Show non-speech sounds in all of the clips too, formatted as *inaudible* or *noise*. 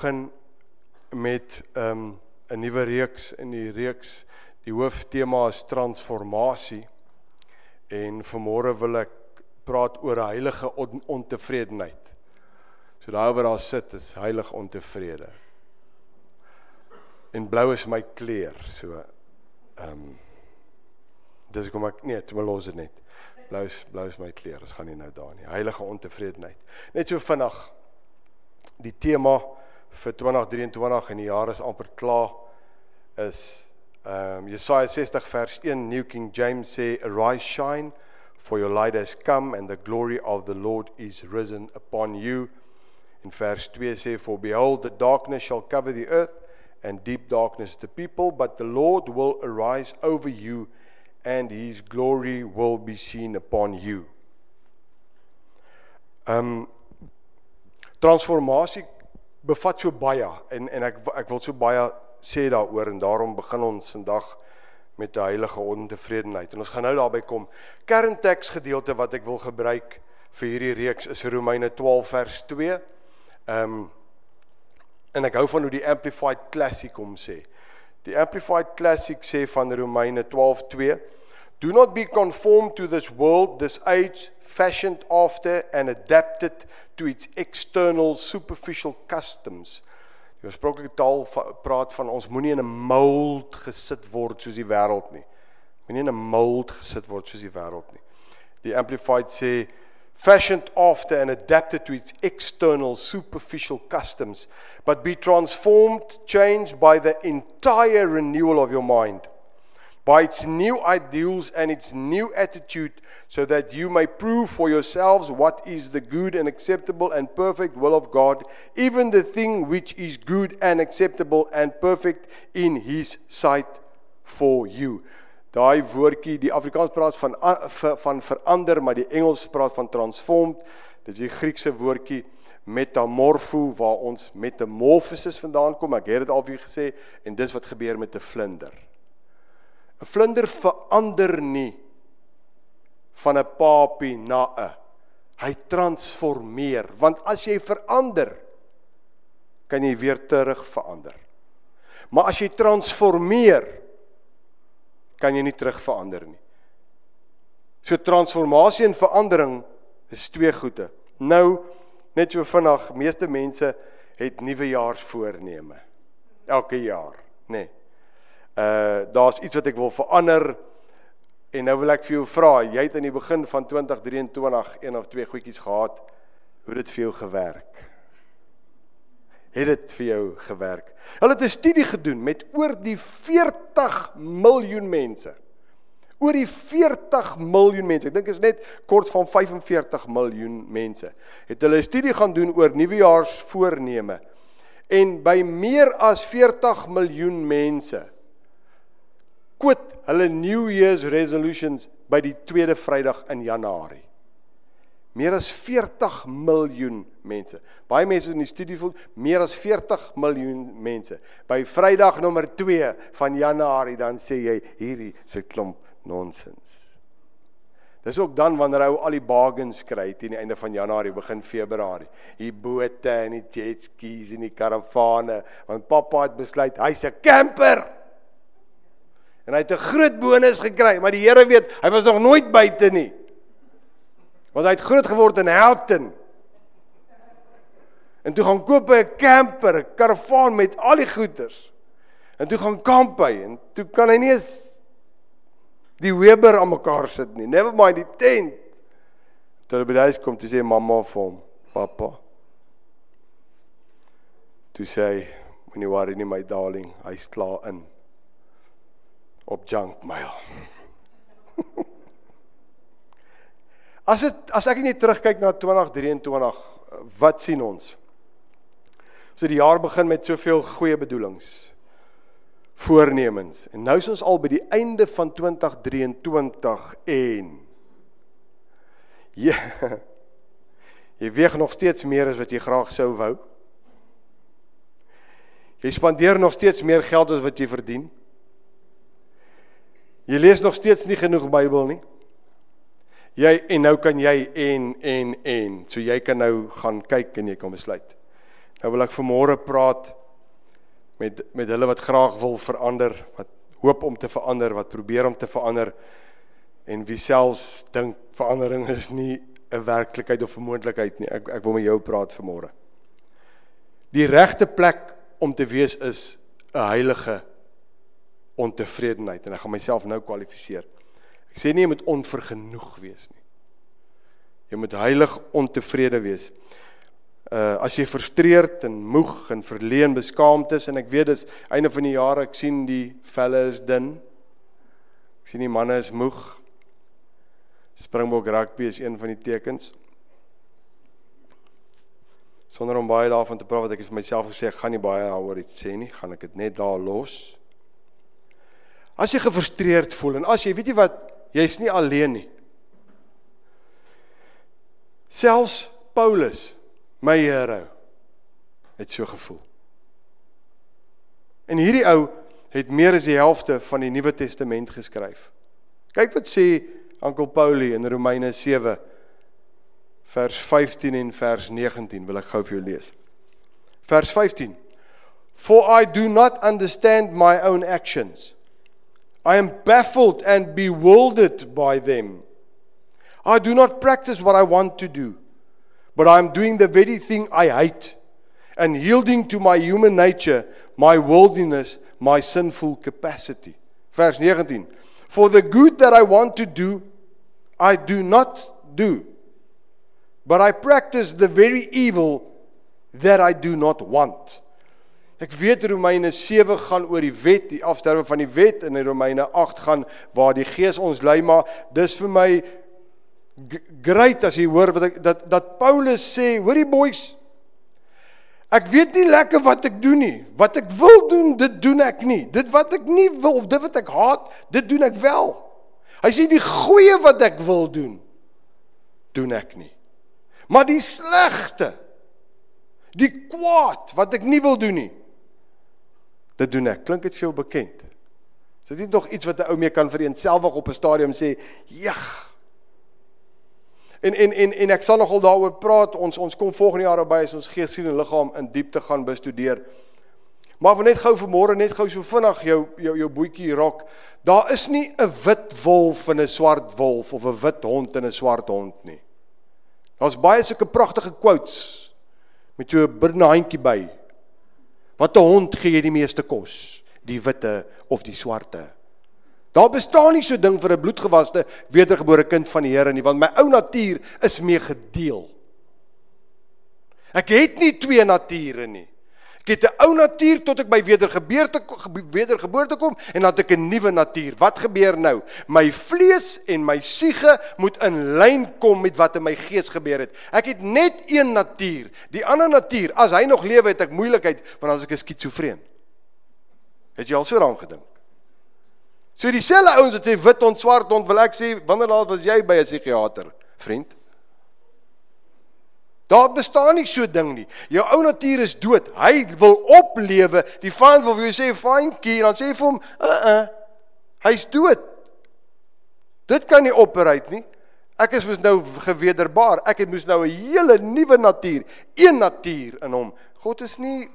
Wil begin met 'n um, 'n nuwe reeks in die reeks. Die hooftema is transformasie. En vanmôre wil ek praat oor heilige on ontevredenheid. So daar waar daar sit is heilig ontevrede. En blou is my kleur, so ehm um, dis kom ek nee, toe los dit net. Blou is blou is my kleur. Ons gaan nie nou daar nie. Heilige ontevredenheid. Net so vinnig die tema vir 2023 en die jaar is amper klaar is ehm um, Jesaja 60 vers 1 New King James sê arise shine for your light has come and the glory of the Lord is risen upon you. In vers 2 sê for behold the darkness shall cover the earth and deep darkness the people but the Lord will arise over you and his glory will be seen upon you. Um transformasie bevat so baie en en ek ek wil so baie sê daaroor en daarom begin ons vandag met 'n heilige ontevredenheid. En ons gaan nou daarby kom. Kernteks gedeelte wat ek wil gebruik vir hierdie reeks is Romeine 12 vers 2. Ehm um, en ek hou van hoe die Amplified Classic hom sê. Die Amplified Classic sê van Romeine 12:2 Do not be conformed to this world, this age, fashioned after and adapted to its external superficial customs. Die oorspronklike taal praat van ons moenie in 'n mold gesit word soos die wêreld nie. Moenie in 'n mold gesit word soos die wêreld nie. Die amplified sê fashioned after and adapted to its external superficial customs, but be transformed, changed by the entire renewal of your mind by its new ideals and its new attitude, so that you may prove for yourselves what is the good and acceptable and perfect will of God, even the thing which is good and acceptable and perfect in His sight for you. Daai woordjie, die Afrikaans praat van van verander, maar die Engels praat van transformed. Dit is die Griekse woordjie metamorpho waar ons metamorphosis vandaan kom. Ek het dit al vir gesê en dis wat gebeur met 'n vlinder. 'n Vlinder verander nie van 'n papie na 'n hy transformeer want as jy verander kan jy weer terug verander. Maar as jy transformeer kan jy nie terug verander nie. So transformasie en verandering is twee goede. Nou net so vinnig, meeste mense het nuwejaarsvoorneme elke jaar, nê. Nee uh daar's iets wat ek wil verander en nou wil ek vir jou vra, jy het aan die begin van 2023 een of twee goedjies gehad. Hoe dit vir jou gewerk? Het dit vir jou gewerk? Hulle het 'n studie gedoen met oor die 40 miljoen mense. Oor die 40 miljoen mense. Ek dink is net kort van 45 miljoen mense. Het hulle 'n studie gaan doen oor nuwejaarsvoorneme. En by meer as 40 miljoen mense quote hulle New Year's resolutions by die tweede Vrydag in Januarie. Meer as 40 miljoen mense. Baie mense in die studie voel meer as 40 miljoen mense. By Vrydag nommer 2 van Januarie dan sê jy hierdie se klomp nonsens. Dis ook dan wanneer ou al die bargains kry teen die einde van Januarie begin Februarie. Die bote en die jet skis en die karavane want pappa het besluit hy's 'n camper. En hy het 'n groot bonus gekry, maar die Here weet, hy was nog nooit buite nie. Want hy het groot geword in Houghton. En toe gaan koop hy 'n camper, 'n karavaan met al die goederes. En toe gaan kamp hy en toe kan hy nie eens die Weber aan mekaar sit nie. Never mind die tent. Toe hy by die huis kom, toe sê mamma vir hom, "Pappa." Toe sê hy, "Moenie worry nie my darling, hy's klaar in." Op junk mail. *laughs* As dit as ek net terugkyk na 2023, wat sien ons? So die jaar begin met soveel goeie bedoelings, voornemens en nou is ons al by die einde van 2023 en ja jy *laughs* weeg nog steeds meer as wat jy graag sou wou. Jy spandeer nog steeds meer geld as wat jy verdien. Jy lees nog steeds nie genoeg Bybel nie. Jy en nou kan jy en en en so jy kan nou gaan kyk en jy kan besluit. Nou wil ek vanmôre praat met met hulle wat graag wil verander, wat hoop om te verander, wat probeer om te verander en wie selfs dink verandering is nie 'n werklikheid of 'n moontlikheid nie. Ek ek wil met jou praat vanmôre. Die regte plek om te wees is 'n heilige ontevredenheid en ek gaan myself nou kwalifiseer. Ek sê nie jy moet onvergenoeg wees nie. Jy moet heilig ontevrede wees. Uh as jy frustreerd en moeg en verleen beskaamd is en ek weet dis einde van die jaar ek sien die velle is dun. Ek sien die manne is moeg. Springbok rugby is een van die tekens. Sonder om baie daarvan te praat wat ek vir myself gesê ek gaan nie baie daaroor iets sê nie, gaan ek dit net daar los. As jy gefrustreerd voel en as jy weet jy wat, jy's nie alleen nie. Selfs Paulus, my hero, het so gevoel. En hierdie ou het meer as die helfte van die Nuwe Testament geskryf. Kyk wat sê Ankel Pauli in Romeine 7 vers 15 en vers 19 wil ek gou vir jou lees. Vers 15 For I do not understand my own actions. I am baffled and bewildered by them. I do not practice what I want to do, but I am doing the very thing I hate and yielding to my human nature, my worldliness, my sinful capacity. Vers 19 For the good that I want to do, I do not do. But I practice the very evil that I do not want. Ek weet Romeine 7 gaan oor die wet, die afsterwe van die wet en in Romeine 8 gaan waar die Gees ons lei maar dis vir my great as jy hoor wat ek dat dat Paulus sê, hoorie boys, ek weet nie lekker wat ek doen nie. Wat ek wil doen, dit doen ek nie. Dit wat ek nie wil of dit wat ek haat, dit doen ek wel. Hy sê die goeie wat ek wil doen, doen ek nie. Maar die slegte, die kwaad wat ek nie wil doen nie, dit doen ek. Klink dit veel bekend? Is dit nie tog iets wat 'n ou mee kan vereenselwig op 'n stadium sê, "Jag." En en en en ek sal nogal daaroor praat. Ons ons kom volgende jaar by as ons gees, siel en liggaam in diepte gaan bestudeer. Maar wil net gou vanmôre net gou so vinnig jou jou jou boetjie rok. Daar is nie 'n wit wolf en 'n swart wolf of 'n wit hond en 'n swart hond nie. Daar's baie sulke pragtige quotes met so 'n binnehandjie by. Wat 'n hond gee jy die meeste kos? Die witte of die swarte? Daar bestaan nie so ding vir 'n bloedgewaste wedergebore kind van die Here nie, want my ou natuur is mee gedeel. Ek het nie twee nature nie. Ek het 'n ou natuur tot ek by wedergeboorte wedergeboorte kom en dan het ek 'n nuwe natuur. Wat gebeur nou? My vlees en my siege moet in lyn kom met wat in my gees gebeur het. Ek het net een natuur. Die ander natuur, as hy nog lewe het ek moeilikheid want as ek is skitsofreen. Het jy al so daaraan gedink? So dieselfde ouens wat sê wit en swart ont wil ek sê wanneer laat was jy by 'n psigiater, vriend? Daar bestaan nie so ding nie. Jou ou natuur is dood. Hy wil oplewe. Die vyand wil vir jou sê fynkie en dan sê vir hom, "Uh uh. Hy's dood." Dit kan nie operuit nie. Ek is mos nou gewederbaar. Ek het mos nou 'n hele nuwe natuur, een natuur in hom. God is nie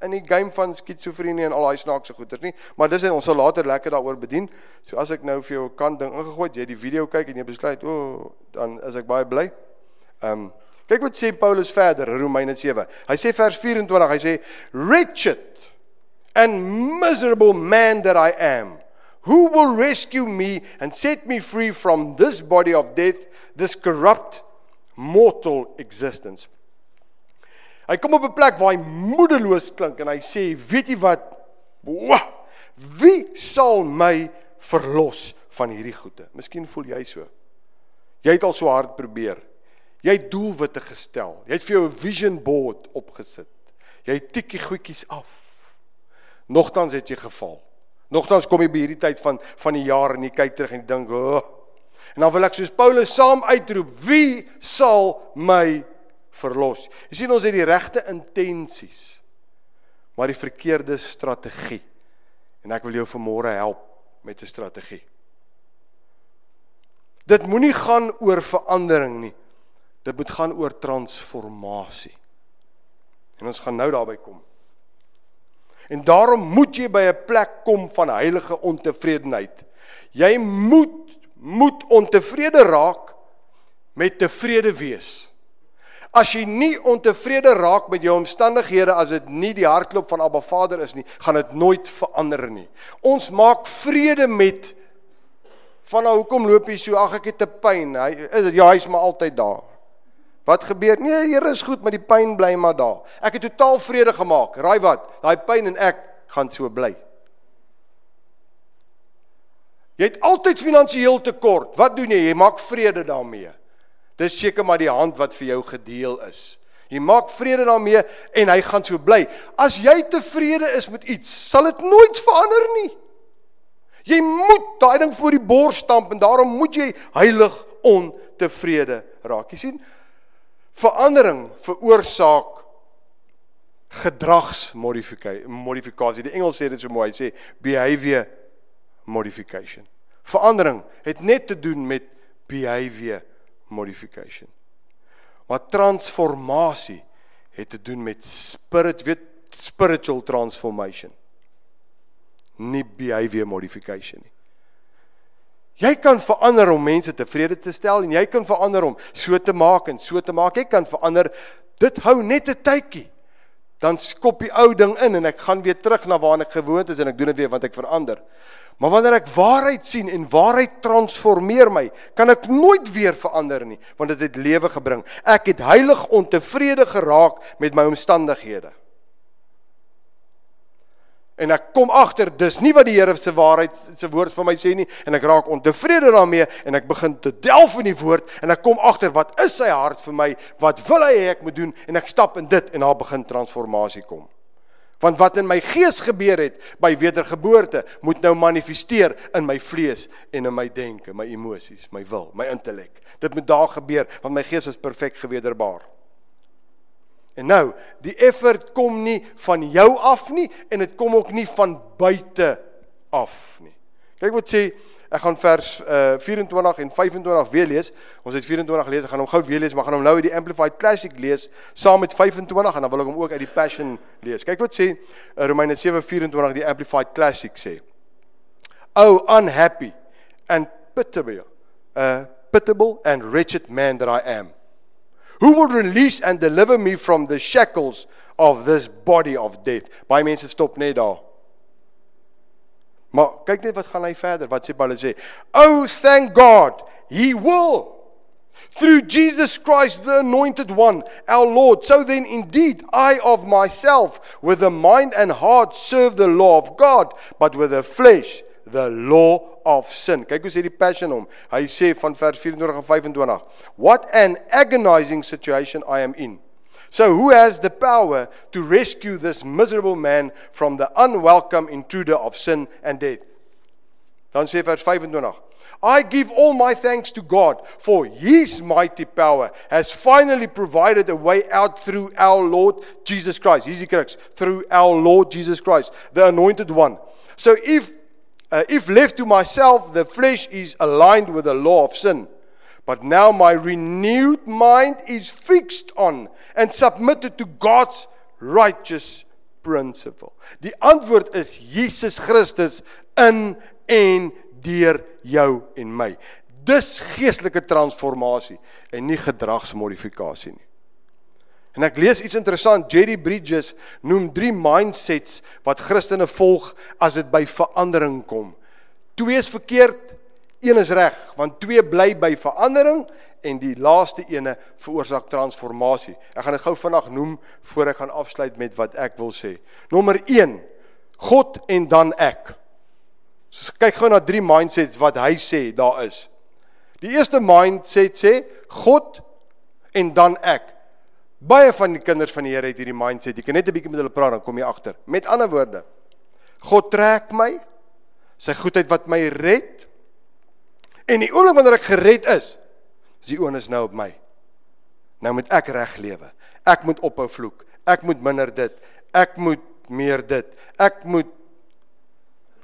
in die game van skitsofrenie en al daai snaakse goeters nie, maar dis ons sal later lekker daaroor bedien. So as ek nou vir jou 'n kant ding ingegooi jy die video kyk en jy besluit, "O, oh, dan is ek baie bly." Ehm um, Kyk wat sê Paulus verder in Romeine 7. Hy sê vers 24, hy sê wretched and miserable man that I am. Who will rescue me and set me free from this body of death, this corrupt mortal existence? Hy kom op 'n plek waar hy moedeloos klink en hy sê, weet jy wat? Wie sal my verlos van hierdie goeie? Miskien voel jy so. Jy het al so hard probeer. Jy het doelwitte gestel. Jy het vir jou 'n vision board opgesit. Jy tik die goedjies af. Nogtans het jy geval. Nogtans kom jy by hierdie tyd van van die jaar en jy kyk terug en jy dink, "O." Oh. En dan wil ek soos Paulus saam uitroep, "Wie sal my verlos?" Jy sien ons het die regte intensies, maar die verkeerde strategie. En ek wil jou vanmôre help met 'n strategie. Dit moenie gaan oor verandering nie. Dit moet gaan oor transformasie. En ons gaan nou daarby kom. En daarom moet jy by 'n plek kom van heilige ontevredenheid. Jy moet moet ontevrede raak met tevrede wees. As jy nie ontevrede raak met jou omstandighede as dit nie die hartklop van Abba Vader is nie, gaan dit nooit verander nie. Ons maak vrede met van nou hoekom loop jy so ag ek het 'n pyn. Hy is ja, hy's maar altyd daar. Wat gebeur? Nee, Here is goed, maar die pyn bly maar daar. Ek het totaal vrede gemaak. Raai wat? Daai pyn en ek gaan so bly. Jy het altyd finansiëel tekort. Wat doen jy? Jy maak vrede daarmee. Dis seker maar die hand wat vir jou gedeel is. Jy maak vrede daarmee en hy gaan so bly. As jy tevrede is met iets, sal dit nooit verander nie. Jy moet daai ding voor die bors stamp en daarom moet jy heilig ontevrede raak. Jy sien? Verandering veroorsaak gedragsmodifikasie. Die Engels sê dit so mooi, hy sê behavior modification. Verandering het net te doen met behavior modification. Maar transformasie het te doen met spirit weet spiritual transformation. Nie behavior modification nie. Jy kan verander om mense tevrede te stel en jy kan verander om so te maak en so te maak. Jy kan verander. Dit hou net 'n tydjie. Dan skop die ou ding in en ek gaan weer terug na waar ek gewoond is en ek doen dit weer want ek verander. Maar wanneer ek waarheid sien en waarheid transformeer my, kan ek nooit weer verander nie, want dit het lewe gebring. Ek het heilig ontevrede geraak met my omstandighede. En ek kom agter dis nie wat die Here se waarheid se woord vir my sê nie en ek raak ontevrede daarmee en ek begin te delf in die woord en ek kom agter wat is sy hart vir my? Wat wil hy hê ek moet doen? En ek stap in dit en daar begin transformasie kom. Want wat in my gees gebeur het by wedergeboorte, moet nou manifesteer in my vlees en in my denke, my emosies, my wil, my intellek. Dit moet daar gebeur want my gees is perfek gewederbaar. En nou, die effort kom nie van jou af nie en dit kom ook nie van buite af nie. Kyk wat sê Ek gaan vers uh, 24 en 25 weer lees. Ons het 24 gelees, ek gaan hom gou weer lees, maar gaan hom nou uit die Amplified Classic lees saam met 25 en dan wil ek hom ook uit die Passion lees. Kyk wat sê uh, Romeine 7:24 die Amplified Classic sê. Oh unhappy and pitiable, uh pitiable and wretched man that I am. Who will release and deliver me from the shackles of this body of death? Baie mense stop net daar. Maar kyk net wat gaan hy verder. Wat sê Paulus sê? Oh thank God, he will through Jesus Christ the anointed one, our Lord. So then indeed I of myself with the mind and heart serve the law of God, but with the flesh the law of sin. Kyk hoe sê die passion hom. Hy sê van vers 24 en 25. What an agonizing situation I am in. So, who has the power to rescue this miserable man from the unwelcome intruder of sin and death? Dan sê vers 25. I give all my thanks to God for his mighty power has finally provided a way out through our Lord Jesus Christ. Easy crux. Through our Lord Jesus Christ, the anointed one. So if uh, if left to myself, the flesh is aligned with the law of sin. But now my renewed mind is fixed on and submitted to God's righteous principle. Die antwoord is Jesus Christus in en deur jou en my. Dis geestelike transformasie en nie gedragsmodifikasie nie. En ek lees iets interessant. Jerry Bridges noem drie mindsets wat Christene volg as dit by verandering kom. Twee is verkeerd, Een is reg, want twee bly by verandering en die laaste ene veroorsaak transformasie. Ek gaan dit gou vinnig noem voor ek gaan afsluit met wat ek wil sê. Nommer 1: God en dan ek. So kyk gou na drie mindsets wat hy sê daar is. Die eerste mindset sê God en dan ek. Baie van die kinders van die Here het hierdie mindset. Jy kan net 'n bietjie met hulle praat dan kom jy agter. Met ander woorde, God trek my. Sy goedheid wat my red. En die oomblik wanneer ek gered is, is die onus nou op my. Nou moet ek reg lewe. Ek moet ophou vloek. Ek moet minder dit. Ek moet meer dit. Ek moet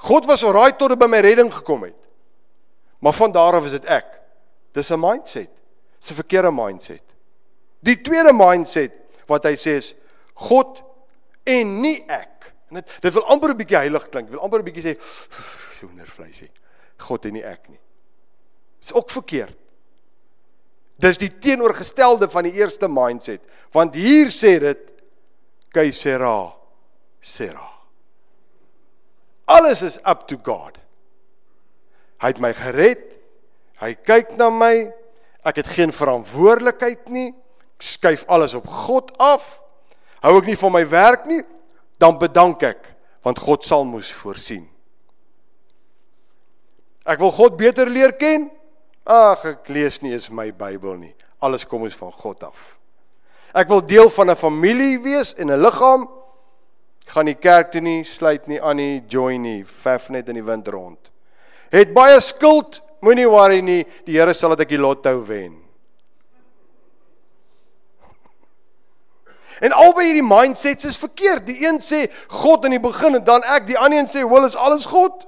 God was alraai tot by my redding gekom het. Maar van daar af is dit ek. Dis 'n mindset. Dis 'n verkeerde mindset. Die tweede mindset wat hy sê is God en nie ek. En dit dit wil amper 'n bietjie heilig klink. Wil amper 'n bietjie sê hoendervleisie. God en nie ek nie. Dis ook verkeerd. Dis die teenoorgestelde van die eerste mindset, want hier sê dit Kaisera Sera. Alles is up to God. Hy het my gered. Hy kyk na my. Ek het geen verantwoordelikheid nie. Ek skuif alles op God af. Hou ek nie van my werk nie, dan bedank ek want God sal moes voorsien. Ek wil God beter leer ken. Ag, ek lees nie eens my Bybel nie. Alles kom ons van God af. Ek wil deel van 'n familie wees en 'n liggaam. Gaan nie kerk toe nie, sluit nie aan nie, join nie, vef net in die wind rond. Het baie skuld, moenie worry nie, die Here sal dit ek die lotto wen. En albei hierdie mindsets is verkeerd. Die een sê God in die begin en dan ek, die ander een sê wel is alles God.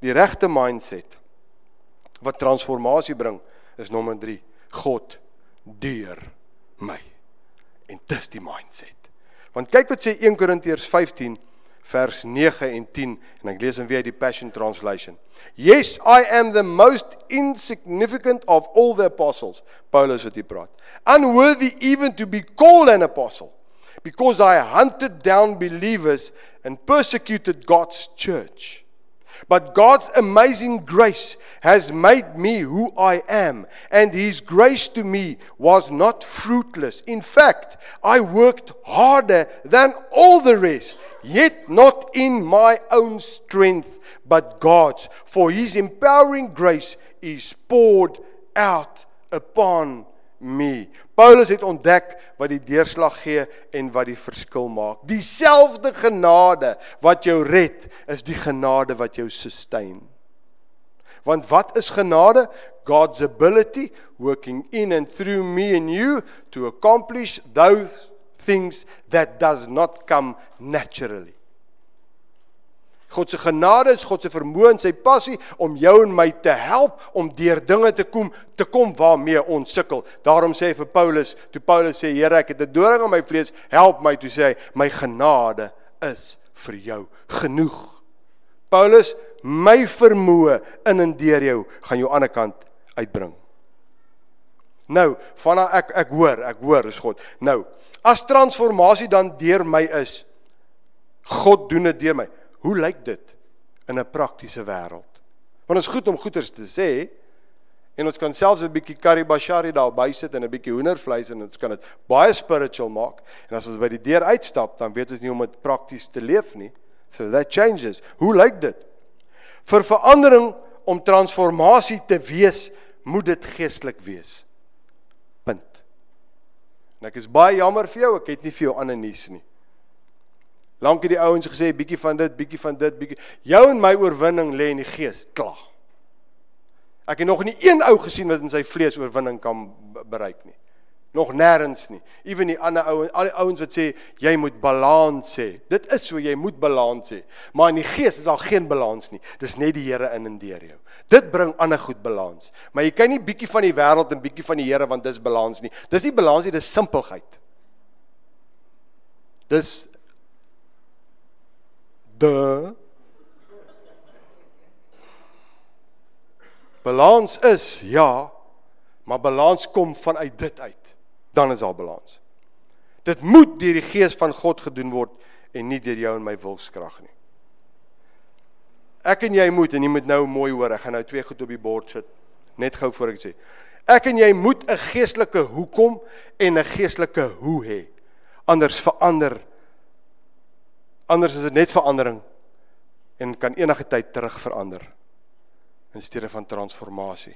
Die regte mindset wat transformasie bring is nommer 3. God deur my. En dis die mindset. Want kyk wat sê 1 Korintiërs 15 vers 9 en 10 en ek lees dan weer die Passion Translation. Yes, I am the most insignificant of all the apostles. Paulus wat hier praat. Unworthy even to be called an apostle because I hunted down believers and persecuted God's church. But God's amazing grace has made me who I am, and His grace to me was not fruitless. In fact, I worked harder than all the rest, yet not in my own strength, but God's. For His empowering grace is poured out upon me. Paulus het ontdek wat die deurslag gee en wat die verskil maak. Dieselfde genade wat jou red, is die genade wat jou sustain. Want wat is genade? God's ability working in and through me and you to accomplish those things that does not come naturally. God se genade is God se vermoë en sy passie om jou en my te help om deur dinge te kom te kom waarmee ons sukkel. Daarom sê hy vir Paulus, toe Paulus sê Here, ek het 'n doring in my vlees, help my toe sê hy, my genade is vir jou genoeg. Paulus, my vermoë in en deur jou gaan jou aan die kant uitbring. Nou, vanaf ek ek hoor, ek hoor is God. Nou, as transformasie dan deur my is, God doen dit deur my. Hoe lyk dit in 'n praktiese wêreld? Want dit is goed om goeters te sê en ons kan selfs 'n bietjie curry bashari daar bysit en 'n bietjie hoendervleis en ons kan dit baie spiritual maak. En as ons by die deur uitstap, dan weet ons nie om dit prakties te leef nie. So that changes. Hoe lyk dit? Vir verandering om transformasie te wees, moet dit geestelik wees. Punt. En ek is baie jammer vir jou, ek het nie vir jou ander nuus nie. Lank het die ouens gesê bietjie van dit, bietjie van dit, bietjie. Jou en my oorwinning lê in die gees, klaar. Ek het nog nie een ou gesien wat in sy vlees oorwinning kan bereik nie. Nog nêrens nie. Ewen die ander ouens, al die ouens wat sê jy moet balans hê. Dit is so jy moet balans hê. Maar in die gees is daar geen balans nie. Dis net die Here in en deur jou. Dit bring ander goed balans. Maar jy kan nie bietjie van die wêreld en bietjie van die Here want dis balans nie. Dis nie balans nie, dis simpelheid. Dis de balans is ja maar balans kom vanuit dit uit. Dan is daar balans. Dit moet deur die gees van God gedoen word en nie deur jou en my wilskrag nie. Ek en jy moet en jy moet nou mooi hoor ek gaan nou twee goed op die bord sit net gou voor ek sê. Ek en jy moet 'n geestelike hoekom en 'n geestelike hoe hê. Anders verander Anders is dit net verandering en kan enige tyd terug verander in steede van transformasie.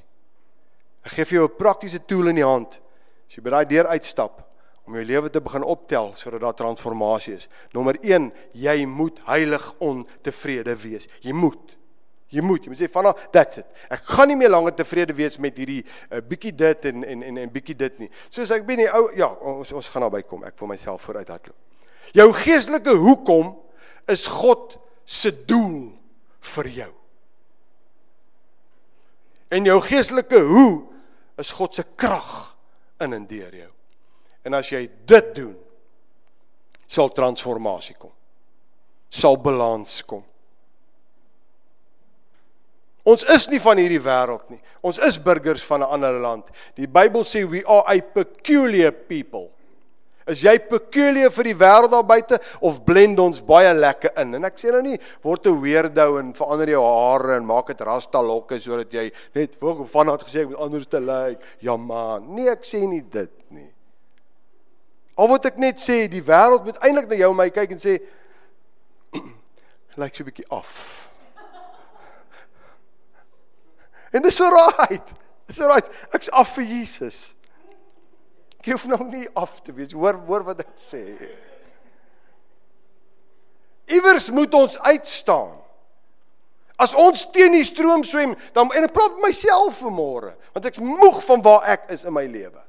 Ek gee vir jou 'n praktiese tool in die hand. As jy by daai deur uitstap om jou lewe te begin optel sodat daar transformasie is. Nommer 1, jy moet heilig ontevrede wees. Jy moet Jy moet, jy moet sê van that's it. Ek gaan nie meer langer tevrede wees met hierdie uh, bietjie dit en en en en bietjie dit nie. Soos ek bin die ou ja, ons ons gaan naby kom. Ek wil myself vooruit hardloop. Jou geestelike hoekom is God se doel vir jou. En jou geestelike hoe is God se krag in en deur jou. En as jy dit doen, sal transformasie kom. Sal balans kom. Ons is nie van hierdie wêreld nie. Ons is burgers van 'n ander land. Die Bybel sê we are a peculiar people. Is jy peculiar vir die wêreld daar buite of blend ons baie lekker in? En ek sê nou nie word 'n weirdo en verander jou hare en maak dit rasta lokke sodat jy net vanaand gesê ek moet anders te lyk. Ja man, nee ek sê nie dit nie. Al wat ek net sê, die wêreld moet eintlik na jou en my kyk en sê *clears throat* lyk so 'n bietjie af. En dis so right. Dis so right. Ek's af vir Jesus. *laughs* Ek hoef nou nie af te wees. Hoor hoor wat ek sê. Iewers moet ons uitstaan. As ons teen die stroom swem, dan en ek praat met myself vanmôre, want ek's moeg van waar ek is in my lewe.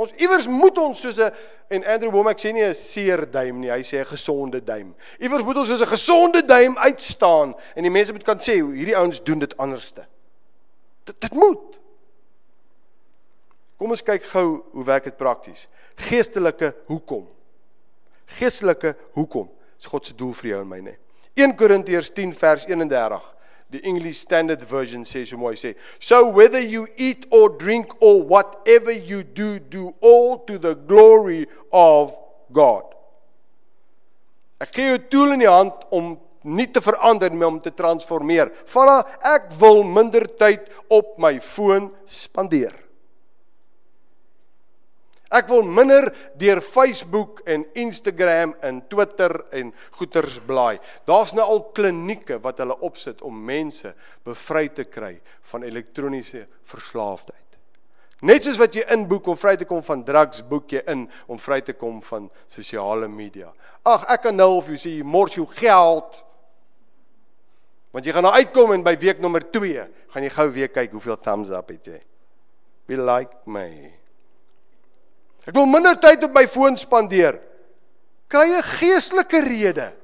Ons iewers moet ons soos 'n en Andrew Womack sê nie 'n seer duim nie, hy sê 'n gesonde duim. Iewers moet ons soos 'n gesonde duim uitstaan en die mense moet kan sê hierdie ouens doen dit anderste. Dit dit moet. Kom ons kyk gou hoe werk dit prakties. Geestelike hoekom? Geestelike hoekom? Is God se doel vir jou en my nê? 1 Korintiërs 10 vers 31. Die English Standard Version sê so mooi sê, "So whether you eat or drink or whatever you do, do all to the glory of God." Ek gee jou tool in die hand om nie te verander maar om te transformeer. Vanna ek wil minder tyd op my foon spandeer. Ek wil minder deur Facebook en Instagram en Twitter en goeters blaai. Daar's nou al klinieke wat hulle opsit om mense bevry te kry van elektroniese verslaafdheid. Net soos wat jy inboek om vry te kom van drugs, boek jy in om vry te kom van sosiale media. Ag, ek kan nou of jy sê jy mors jou geld. Want jy gaan nou uitkom en by week nommer 2 gaan jy gou weer kyk hoeveel thumbs up het jy. Be like me. Ek wil minder tyd op my foon spandeer. Kry 'n geestelike rede.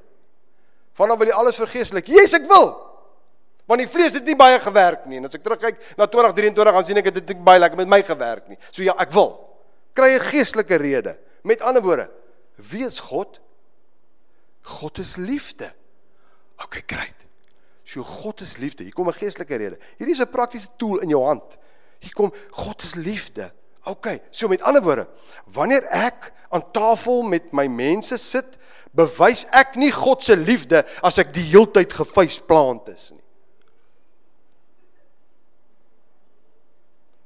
Vanaf wil jy alles vergeestelik. Jesus, ek wil. Want die vlees het nie baie gewerk nie. En as ek terugkyk na 2023 dan sien ek dit het nie baie lekker met my gewerk nie. So ja, ek wil. Kry 'n geestelike rede. Met ander woorde, wie is God? God is liefde. Okay, great. So God is liefde. Hier kom 'n geestelike rede. Hierdie is 'n praktiese tool in jou hand. Hier kom God is liefde. OK. So met ander woorde, wanneer ek aan tafel met my mense sit, bewys ek nie God se liefde as ek die heeltyd gefees plant is nie.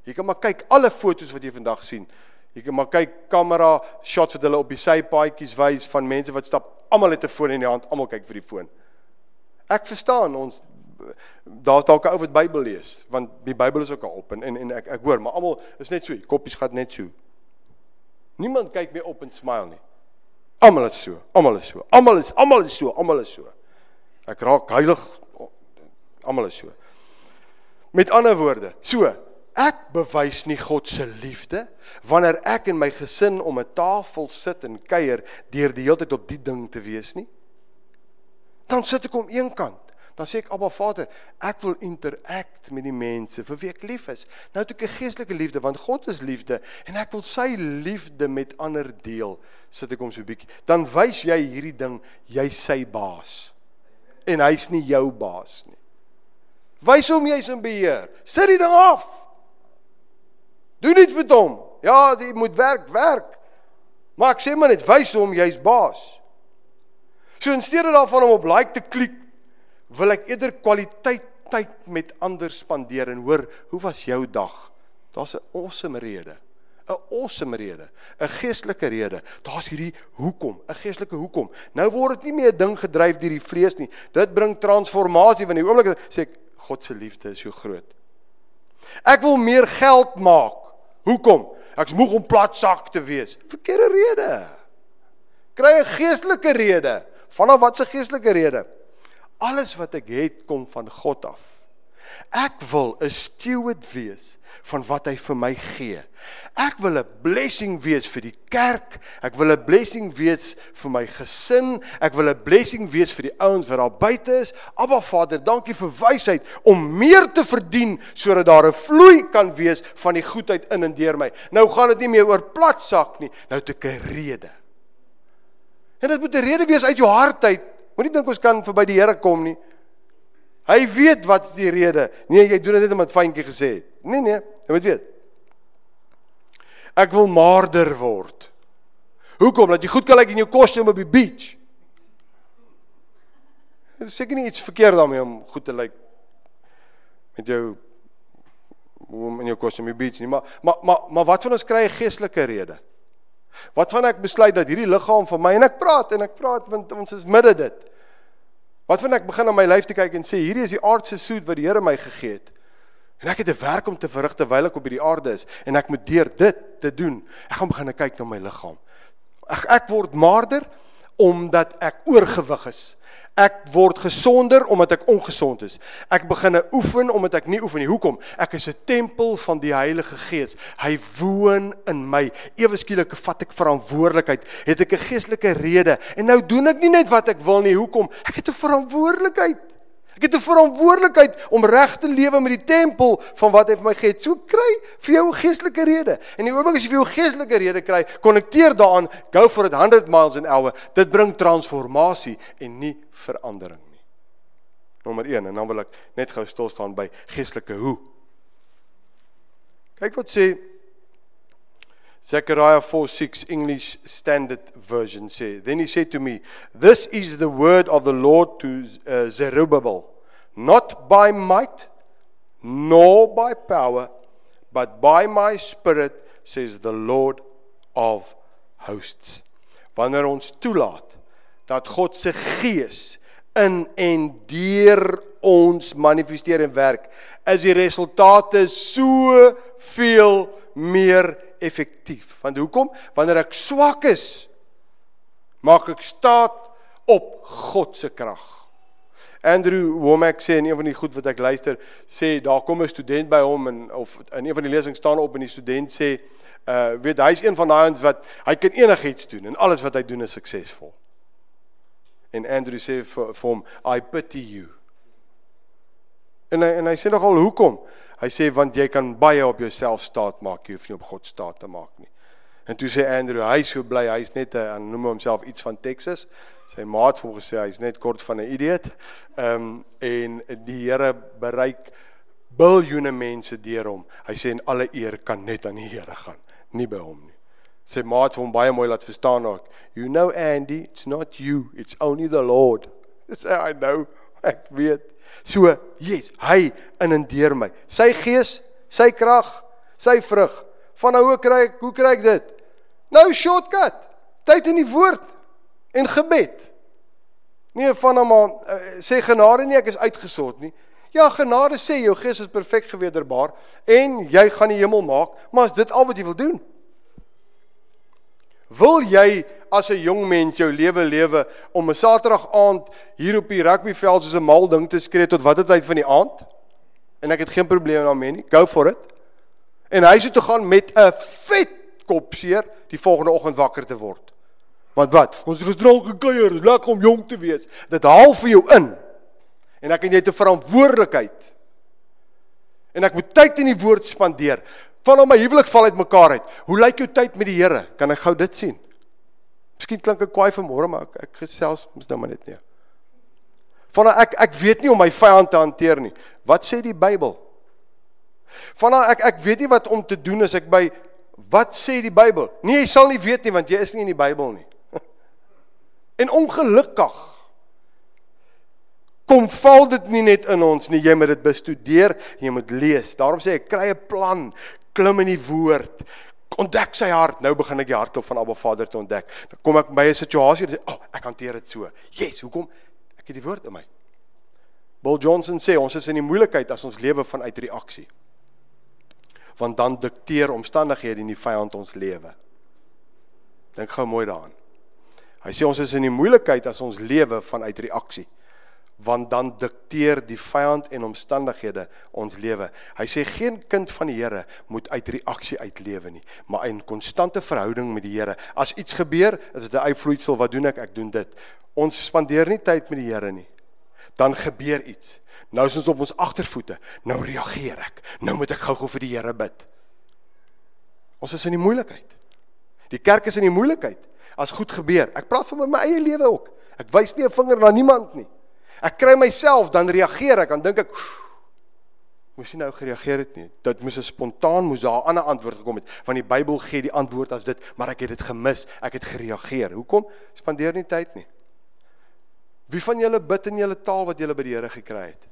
Jy kan maar kyk alle fotos wat jy vandag sien. Jy kan maar kyk kamera shots wat hulle op die sypaadjies wys van mense wat stap, almal het 'n foon in die hand, almal kyk vir die foon. Ek verstaan ons daar's dalk 'n ou wat Bybel lees, want die Bybel is ook al op en en, en ek ek hoor, maar almal is net so, koppies gaan net so. Niemand kyk meer op en smile nie. Almal is so, almal is so. Almal is almal is so, almal is so. Ek raak heilig almal is so. Met ander woorde, so ek bewys nie God se liefde wanneer ek en my gesin om 'n tafel sit en kuier deur die hele tyd op die ding te wees nie dan sit ek om een kant. Dan sê ek Abba Vader, ek wil interact met die mense vir wie ek lief is. Nou het ek 'n geestelike liefde want God is liefde en ek wil sy liefde met ander deel. Sit ek hom so 'n bietjie. Dan wys jy hierdie ding, jy sy baas. En hy's nie jou baas nie. Wys hom jy's in beheer. Sit die ding af. Doen iets met hom. Ja, jy moet werk, werk. Maar ek sê maar net wys hom jy's baas. So in steede daarvan om op like te klik, wil ek eerder kwaliteit tyd met ander spandeer en hoor, hoe was jou dag? Daar's 'n awesome rede. 'n awesome rede, 'n geestelike rede. Daar's hierdie hoekom, 'n geestelike hoekom. Nou word dit nie meer 'n ding gedryf deur die vlees nie. Dit bring transformasie van die oomblik sê ek God se liefde is so groot. Ek wil meer geld maak. Hoekom? Ek's moeg om plat sak te wees. Verkeerde rede. Kry 'n geestelike rede. Vanaf watse geestelike rede? Alles wat ek het kom van God af. Ek wil 'n steward wees van wat hy vir my gee. Ek wil 'n blessing wees vir die kerk. Ek wil 'n blessing wees vir my gesin. Ek wil 'n blessing wees vir die ouens wat daar buite is. Abba Vader, dankie vir wysheid om meer te verdien sodat daar 'n vloei kan wees van die goedheid in en deur my. Nou gaan dit nie meer oor plat sak nie. Nou het ek 'n rede. En dit moet 'n rede wees uit jou hart uit. Moenie dink ons kan verby die Here kom nie. Hy weet wat is die rede. Nee, jy doen dit net omdat fyntjie gesê het. Nee nee, jy moet weet. Ek wil maarder word. Hoekom? Dat jy goed kan lyk in jou kostuum op die beach. Dit is seker nie iets verkeerd daarmee om goed te lyk met jou om in jou kostuum op die beach nie, maar maar maar maar wat van ons kry 'n geestelike rede? Wat van ek besluit dat hierdie liggaam van my en ek praat en ek praat want ons is midde dit. Wat van ek begin aan my lyf te kyk en sê hierdie is die aardse soet wat die Here my gegee het. En ek het 'n werk om te verrig terwyl ek op hierdie aarde is en ek moet deur dit te doen. Ek gaan begin kyk na my liggaam. Ek ek word maarder omdat ek oorgewig is. Ek word gesonder omdat ek ongesond is. Ek begin oefen omdat ek nie oefen nie. Hoekom? Ek is 'n tempel van die Heilige Gees. Hy woon in my. Ewe skielik vat ek verantwoordelikheid. Het ek 'n geestelike rede en nou doen ek nie net wat ek wil nie. Hoekom? Ek het 'n verantwoordelikheid. Ek het 'n verantwoordelikheid om reg te lewe met die tempel van wat hy vir my het. So kry vir jou 'n geestelike rede. En die oomblik as jy vir jou geestelike rede kry, konnekteer daaraan, go for it 100 miles an hour. Dit bring transformasie en nie verandering nie. Nommer 1 en dan wil ek net gou stil staan by geestelike hoe. Kyk wat sê Zechariah 4:6 English Standard Version say then he said to me this is the word of the Lord to uh, Zerubbabel not by might nor by power but by my spirit says the Lord of hosts wanneer ons toelaat dat God se gees in en deur ons manifesteer en werk is die resultate so veel meer effektief. Want hoekom? Wanneer ek swak is, maak ek staat op God se krag. Andrew Womack sê in een van die goed wat ek luister, sê daar kom 'n student by hom en of in een van die lesings staan op en die student sê, uh weet hy's een van daai ons wat hy kan enigiets doen en alles wat hy doen is suksesvol. En Andrew sê vir, vir hom, I pity you. En hy en hy sê nogal hoekom? Hy sê want jy kan baie op jouself staat maak, jy hoef nie op God staat te maak nie. En toe sê Andrew, hy so bly, hy's net 'n uh, noem homself iets van Texas. Sy maat het hom gesê hy's net kort van 'n idiot. Ehm um, en die Here bereik biljoene mense deur hom. Hy sê en alle eer kan net aan die Here gaan, nie by hom nie. Sy maat het hom baie mooi laat verstaan ook. You know Andy, it's not you, it's only the Lord. Sê I know, ek weet. So, yes, hy in en deur my. Sy gees, sy krag, sy vrug. Van nou hoe kry ek, hoe kry ek dit? Nou shortcut. Tyd in die woord en gebed. Nee, van hom nou uh, sê genade nie ek is uitgesort nie. Ja, genade sê jou gees is perfek gewederbaar en jy gaan die hemel maak, maar is dit al wat jy wil doen? Wil jy as 'n jong mens jou lewe lewe om 'n Saterdag aand hier op die rugbyveld soos 'n mal ding te skree tot watter tyd van die aand? En ek het geen probleem daarmee nie. Go for it. En hy sou toe gaan met 'n vet kopseer die volgende oggend wakker te word. Want wat? Ons gesdronk gekuier, is lekker om jong te wees. Dit haal vir jou in. En ek en jy het 'n verantwoordelikheid. En ek moet tyd in die woord spandeer. Van my huwelik val uitmekaar uit. Hoe lyk jou tyd met die Here? Kan ek gou dit sien? Miskien klink ek kwaai vanmôre, maar ek, ek gesels mos nou maar net nie. Van ek ek weet nie hoe my vyand te hanteer nie. Wat sê die Bybel? Van ek ek weet nie wat om te doen as ek by wat sê die Bybel? Nee, jy sal nie weet nie want jy is nie in die Bybel nie. *laughs* En ongelukkig kom val dit nie net in ons nie, jy moet dit bestudeer, jy moet lees. Daarom sê ek kry 'n plan, klim in die woord. Ontdek sy hart. Nou begin ek die hartklop van Abba Vader te ontdek. Dan kom ek by 'n situasie en sê, "Ag, oh, ek hanteer dit so." Yes, hoekom? Ek het die woord in my. Bill Johnson sê ons is in die moeilikheid as ons lewe vanuit reaksie. Want dan dikteer omstandighede in die vyand ons lewe. Dink gou mooi daaraan. Hy sê ons is in die moeilikheid as ons lewe vanuit reaksie want dan dikteer die vyand en omstandighede ons lewe. Hy sê geen kind van die Here moet uit reaksie uitlewe nie, maar in konstante verhouding met die Here. As iets gebeur, is dit 'n uitvloeisel, wat doen ek? Ek doen dit. Ons spandeer nie tyd met die Here nie. Dan gebeur iets. Nou is ons op ons agtervoete. Nou reageer ek. Nou moet ek gou-gou vir die Here bid. Ons is in die moeilikheid. Die kerk is in die moeilikheid. as goed gebeur. Ek praat van my eie lewe ook. Ek wys nie 'n vinger na niemand nie. Ek kry myself dan reageer ek dan dink ek moes nie nou gereageer het nie. Dit moes 'n spontaan moes daar 'n ander antwoord gekom het want die Bybel gee die antwoord as dit, maar ek het dit gemis. Ek het gereageer. Hoekom? Spandeer nie tyd nie. Wie van julle bid in julle taal wat julle by die Here gekry het?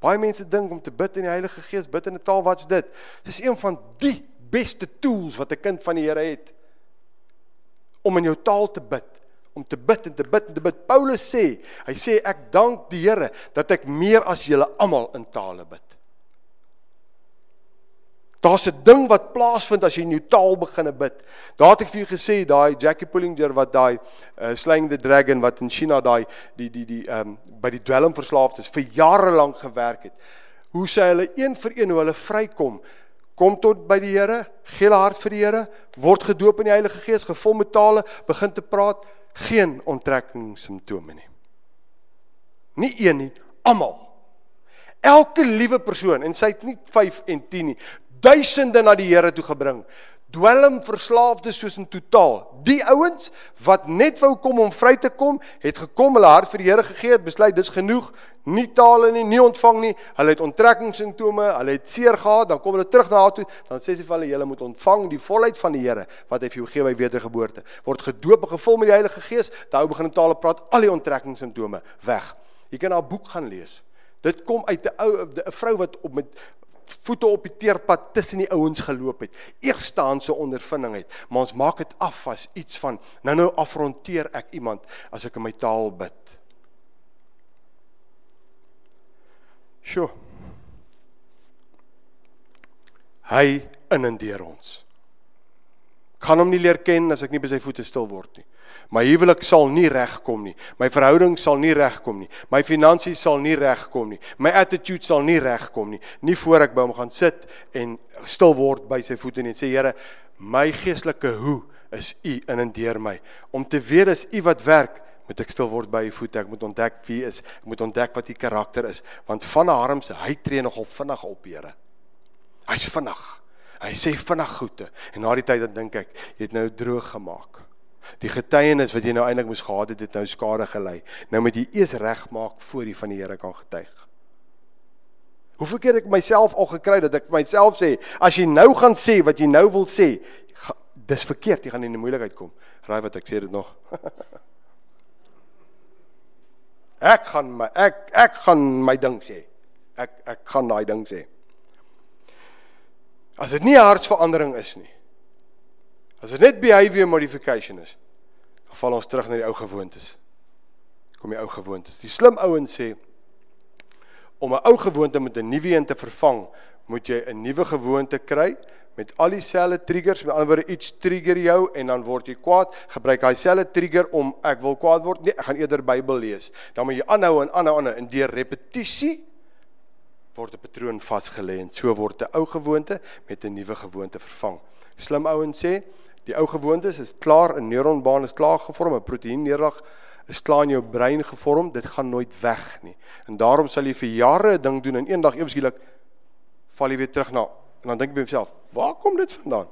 Baie mense dink om te bid in die Heilige Gees, bid in 'n taal, wat's dit? Dis een van die beste tools wat 'n kind van die Here het om in jou taal te bid, om te bid en te bid en te bid. Paulus sê, hy sê ek dank die Here dat ek meer as julle almal in tale bid. Daar's 'n ding wat plaasvind as jy in jou taal begine bid. Daar het ek vir jou gesê daai Jackie Pullinger wat daai uh, Slaying the Dragon wat in China daai die die die ehm um, by die dwelm verslaafdes vir jare lank gewerk het. Hoe sê hulle een vir een hoe hulle vrykom? Kom tot by die Here, gee hulle hart vir die Here, word gedoop in die Heilige Gees, gevul met tale, begin te praat, geen onttrekking simptome nie. Nie een nie, almal. Elke liewe persoon en sy het nie 5 en 10 nie duisende na die Here toe gebring. Dwelm verslaafdes soos in totaal. Die ouens wat net wou kom om vry te kom, het gekom, hulle hart vir die Here gegee, het besluit dis genoeg, nie tale nie, nie ontvang nie. Hulle het onttrekkingssimptome, hulle het seer gehad, dan kom hulle terug na haar toe, dan sê sy vir hulle julle moet ontvang die volheid van die Here wat hy vir jou gee by wedergeboorte. Word gedoop en gevul met die Heilige Gees, dan hou begin in tale praat, al die onttrekkingssimptome weg. Jy kan haar boek gaan lees. Dit kom uit 'n ou 'n vrou wat op met voete op die teerpad tussen die ouens geloop het. Eerstaanse ondervinding het, maar ons maak dit af as iets van nou nou afronteer ek iemand as ek in my taal bid. Sjoe. Hy in en deur ons. Kan hom nie leer ken as ek nie by sy voete stil word nie. My huwelik sal nie regkom nie. My verhouding sal nie regkom nie. My finansies sal nie regkom nie. My attitude sal nie regkom nie. Nie voor ek by hom gaan sit en stil word by sy voete en sê Here, my geestelike hoe is u in en deur my. Om te weet is u wat werk, moet ek stil word by u voete. Ek moet ontdek wie is. Ek moet ontdek wat u karakter is, want van Harm se hy tree nogal vinnig op, Here. Hy's vinnig. Hy sê vinnig goede en na die tyd dan dink ek, jy het nou droog gemaak. Die getuienis wat jy nou eintlik moes gehad het, het nou skade gelei. Nou moet jy eers regmaak voor jy van die Here kan getuig. Hoeveel keer ek myself al gekry dat ek myself sê, as jy nou gaan sê wat jy nou wil sê, dis verkeerd, jy gaan in 'n moeilikheid kom. Raai wat ek sê dit nog. *laughs* ek gaan my ek ek gaan my ding sê. Ek ek gaan daai ding sê. As dit nie hartsverandering is nie, As dit net behavior modification is, dan val ons terug na die ou gewoontes. Kom die ou gewoontes. Die slim ouens sê om 'n ou gewoonte met 'n nuwe een te vervang, moet jy 'n nuwe gewoonte kry met al dieselfde triggers. Met ander woorde, iets trigger jou en dan word jy kwaad. Gebruik daai selfde trigger om ek wil kwaad word. Nee, ek gaan eerder Bybel lees. Dan moet jy aanhou en aanhou en deur repetisie word 'n patroon vasgelê en so word 'n ou gewoonte met 'n nuwe gewoonte vervang. Slim ouens sê Die ou gewoontes is klaar, 'n neuronbaan is klaar gevorm, 'n proteïenneerlag is klaar in jou brein gevorm, dit gaan nooit weg nie. En daarom sal jy vir jare 'n ding doen en eendag eweskielik val jy weer terug na en dan dink jy by jouself, "Waar kom dit vandaan?"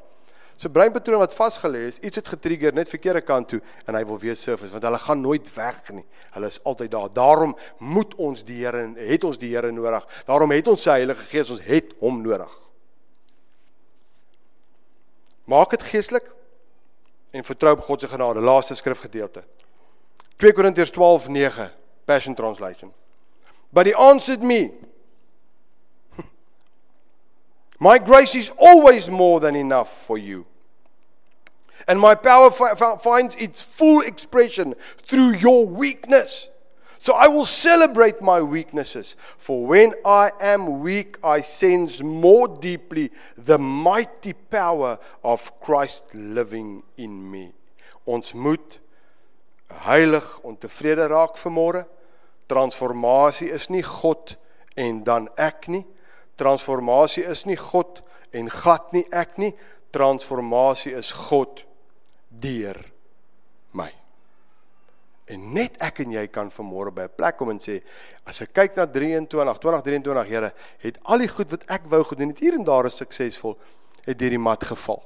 So breinpatroon wat vasgelê is, iets het getrigger net verkeerde kant toe en hy wil weer surface want hulle gaan nooit weg nie. Hulle is altyd daar. Daarom moet ons die Here het ons die Here nodig. Daarom het ons sy Heilige Gees, ons het hom nodig. Maak dit geestelik en vertrou op God se genade. Laaste skrifgedeelte. 2 Korintiërs 12:9 Passion Translation. But he answered me My grace is always more than enough for you. And my power finds its full expression through your weakness. So I will celebrate my weaknesses, for when I am weak, I sense more deeply the mighty power of Christ living in me. Ons moet heilig ontevrede raak vanmôre. Transformasie is nie God en dan ek nie. Transformasie is nie God en glad nie ek nie. Transformasie is God deur my. En net ek en jy kan vanmôre by 'n plek kom en sê as ek kyk na 23 2023 Here het al die goed wat ek wou gedoen het hier en daar is suksesvol het deur die mat geval.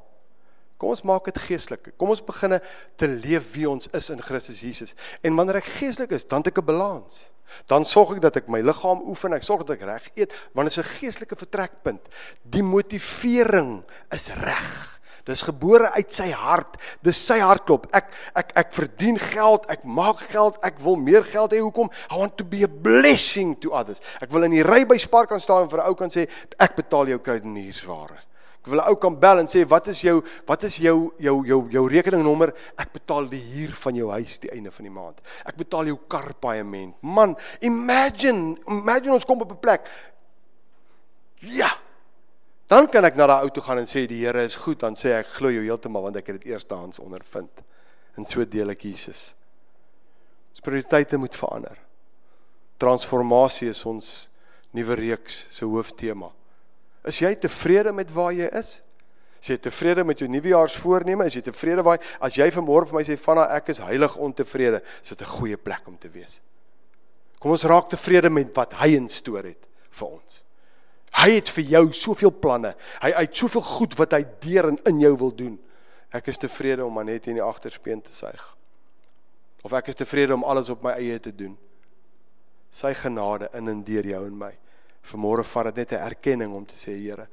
Kom ons maak dit geestelik. Kom ons begine te leef wie ons is in Christus Jesus. En wanneer ek geestelik is, dan het ek 'n balans. Dan sorg ek dat ek my liggaam oefen, ek sorg dat ek reg eet, want dit is 'n geestelike vertrekpunt. Die motivering is reg. Dis gebore uit sy hart. Dis sy hartklop. Ek ek ek verdien geld, ek maak geld, ek wil meer geld hê. Hoekom? I want to be a blessing to others. Ek wil in die ry by Spar kan staan en vir 'n ou kan sê ek betaal jou kruideniersware. Ek wil 'n ou kan bel en sê wat is jou wat is jou jou jou jou rekeningnommer? Ek betaal die huur van jou huis die einde van die maand. Ek betaal jou kar paaiement. Man, imagine, imagine ons kom op 'n plek. Ja, Dan kan ek na daai ou toe gaan en sê die Here is goed, dan sê ek glo jou heeltemal want ek het dit eerstehands ondervind. En so deel ek Jesus. Ons prioriteite moet verander. Transformasie is ons nuwe reeks se hooftema. Is jy tevrede met waar jy is? Is jy tevrede met jou nuwejaarsvoorneme? Is jy tevrede waar as jy vanmôre vir my sê vanna ek is heilig ontevrede, is dit 'n goeie plek om te wees. Kom ons raak tevrede met wat hy instoor het vir ons. Hy het vir jou soveel planne. Hy het soveel goed wat hy deur en in jou wil doen. Ek is tevrede om maar net in die agterspeen te suig. Of ek is tevrede om alles op my eie te doen. Sy genade in en deur jou en my. Vanmôre vat dit net 'n erkenning om te sê Here.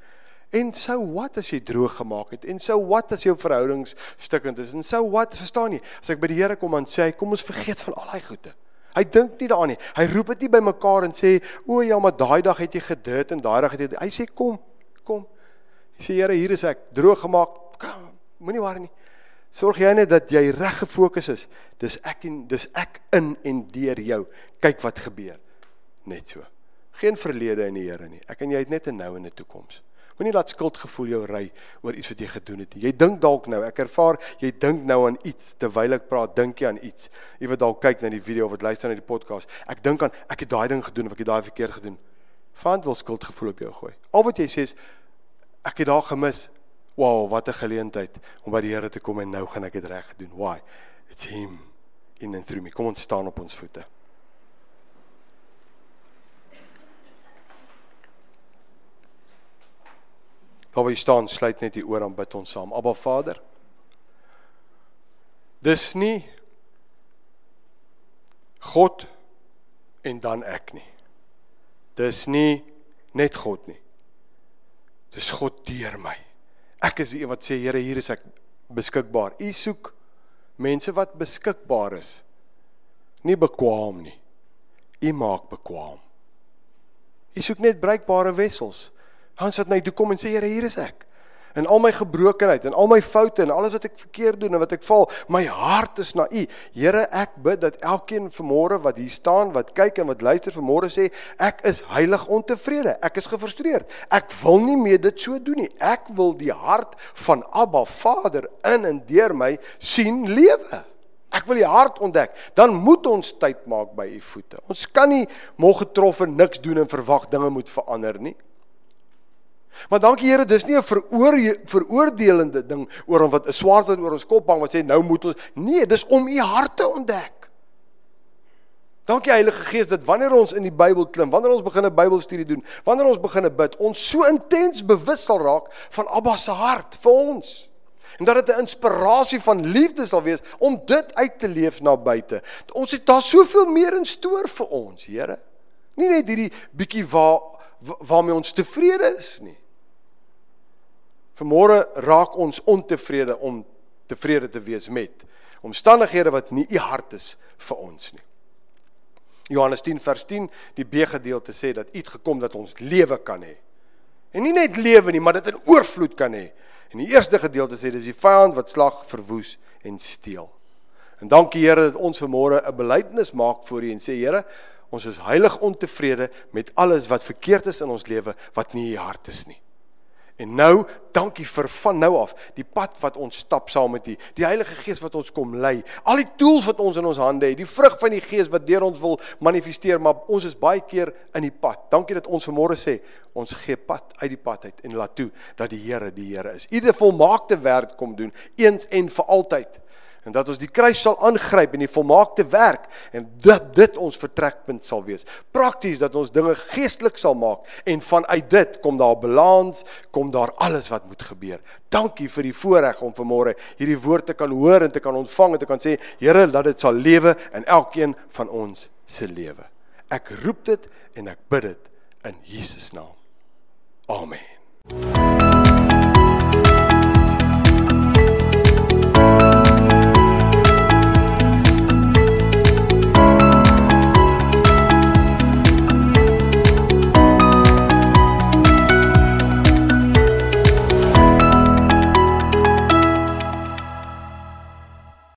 En sou wat as jy droog gemaak het? En sou wat as jou verhoudings stikkend is? En sou wat, verstaan jy? As ek by die Here kom en sê, kom ons vergeet van al daai goede. Hy dink nie daaraan nie. Hy roep dit nie bymekaar en sê, "O ja, maar daai dag het jy gedit en daai dag het jy." Hy sê, "Kom, kom." Hy sê, "Here, hier is ek, droog gemaak. Kom, moenie worry nie. Sorg jy net dat jy reg gefokus is. Dis ek en dis ek in en deur jou. Kyk wat gebeur." Net so. Geen verlede in die Here nie. Ek en jy het net 'n nou en 'n toekoms. Moenie laat skuldgevoel jou ry oor iets wat jy gedoen het nie. Jy dink dalk nou, ek ervaar jy dink nou aan iets terwyl ek praat, dink jy aan iets. Jy wat dalk kyk na die video of wat luister na die podcast. Ek dink aan ek het daai ding gedoen of ek het daai verkeerd gedoen. Vand wil skuldgevoel op jou gooi. Al wat jy sê is ek het daar gemis. Wow, wat 'n geleentheid om by die Here te kom en nou gaan ek dit reg doen. Why? It's him in and through me. Kom ons staan op ons voete. Daar waar jy staan, sluit net die oor en bid ons saam. Abba Vader. Dis nie God en dan ek nie. Dis nie net God nie. Dis God deur my. Ek is die een wat sê Here, hier is ek beskikbaar. U soek mense wat beskikbaar is. Nie bekwam nie. U maak bekwam. U soek net bruikbare wessels. Wat na my toe kom en sê Here, hier is ek. En al my gebrokenheid en al my foute en alles wat ek verkeerd doen en wat ek val, my hart is na U. Here, ek bid dat elkeen vanmôre wat hier staan, wat kyk en wat luister vanmôre sê, ek is heilig ontevrede. Ek is gefrustreerd. Ek wil nie meer dit so doen nie. Ek wil die hart van Abba Vader in en deur my sien lewe. Ek wil die hart ontdek. Dan moet ons tyd maak by u voete. Ons kan nie môre getroffen niks doen en verwag dinge moet verander nie. Maar dankie Here, dis nie 'n veroor, veroordelende ding oor om wat 'n swaard wat oor ons kop hang wat sê nou moet ons nee, dis om u hart te ontdek. Dankie Heilige Gees dat wanneer ons in die Bybel klim, wanneer ons begin 'n Bybelstudie doen, wanneer ons begin bid, ons so intens bewus sal raak van Abba se hart vir ons. En dat dit 'n inspirasie van liefde sal wees om dit uit te leef na buite. Ons het daar soveel meer in stoor vir ons, Here. Nie net hierdie bietjie waar waarmee ons tevrede is nie. Vanmôre raak ons ontevrede om tevrede te wees met omstandighede wat nie u hart is vir ons nie. Johannes 10 vers 10 die B gedeelte sê dat u het gekom dat ons lewe kan hê. En nie net lewe nie, maar dit in oorvloed kan hê. En die eerste gedeelte sê dis die vyand wat slag, verwoes en steel. En dankie Here dat ons vanmôre 'n belydenis maak voor U en sê Here, ons is heilig ontevrede met alles wat verkeerd is in ons lewe wat nie U hart is nie. En nou, dankie vir van nou af die pad wat ons stap saam met U, die, die Heilige Gees wat ons kom lei, al die tools wat ons in ons hande het, die vrug van die Gees wat deur ons wil manifesteer, maar ons is baie keer in die pad. Dankie dat ons vanmôre sê, ons gee pad uit die pad uit en laat toe dat die Here die Here is. U die volmaakte werk kom doen eens en vir altyd. En dat ons die kruis sal aangryp en die volmaakte werk en dat dit ons vertrekpunt sal wees. Prakties dat ons dinge geestelik sal maak en vanuit dit kom daar balans, kom daar alles wat moet gebeur. Dankie vir die voorreg om vanmôre hierdie woord te kan hoor en te kan ontvang en te kan sê Here, laat dit sal lewe in elkeen van ons se lewe. Ek roep dit en ek bid dit in Jesus naam. Amen.